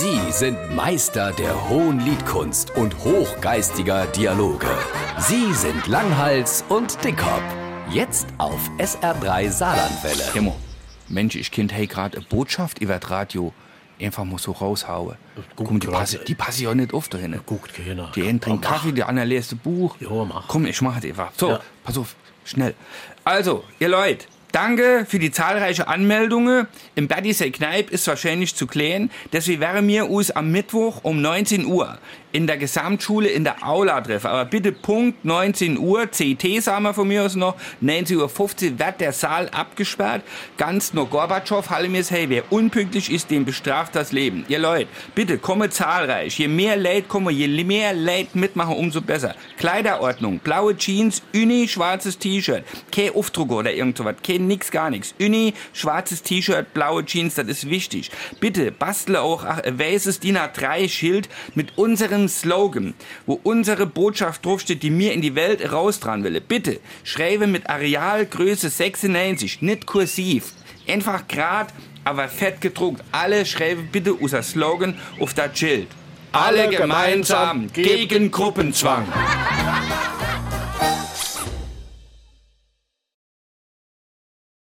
Sie sind Meister der hohen Liedkunst und hochgeistiger Dialoge. Sie sind Langhals und Dickhop. Jetzt auf SR3 Saarlandwelle. Hemmo, Mensch, ich kind hey grad eine Botschaft über das Radio. Einfach mal so raushauen. Komm, die grad. passe, die passe ja nicht auf da hin. Guckt keiner. Die einen mach. Kaffee, die anderen lesen Buch. Ja, mach. Komm, ich mach das einfach. So, Ja. pass auf, schnell. Also, ihr Leute, danke für die zahlreichen Anmeldungen. Im Badisee Kneipp ist wahrscheinlich zu klären. Deswegen wäre mir uns am Mittwoch um 19 Uhr in der Gesamtschule in der Aula treffen. Aber bitte Punkt 19 Uhr, CT sagen wir von mir aus noch, 19.15 Uhr wird der Saal abgesperrt. Ganz nur Gorbatschow, halle mir's, hey, wer unpünktlich ist, dem bestraft das Leben. Ihr Leute, bitte komme zahlreich. Je mehr Leute kommen, je mehr Leute mitmachen, umso besser. Kleiderordnung, blaue Jeans, Uni, schwarzes T-Shirt. Kein Aufdruck oder irgend sowas, kein nix, gar nix. Uni, schwarzes T-Shirt, blaue Jeans, das ist wichtig. Bitte bastle auch ach, ein weißes DIN A3-Schild mit unserem Slogan, wo unsere Botschaft draufsteht, die mir in die Welt raustragen will. Bitte, schreibe mit Areal Größe 96, nicht kursiv. Einfach grad, aber fett gedruckt. Alle schreiben bitte unser Slogan auf das Schild. Alle gemeinsam gegen Gruppenzwang.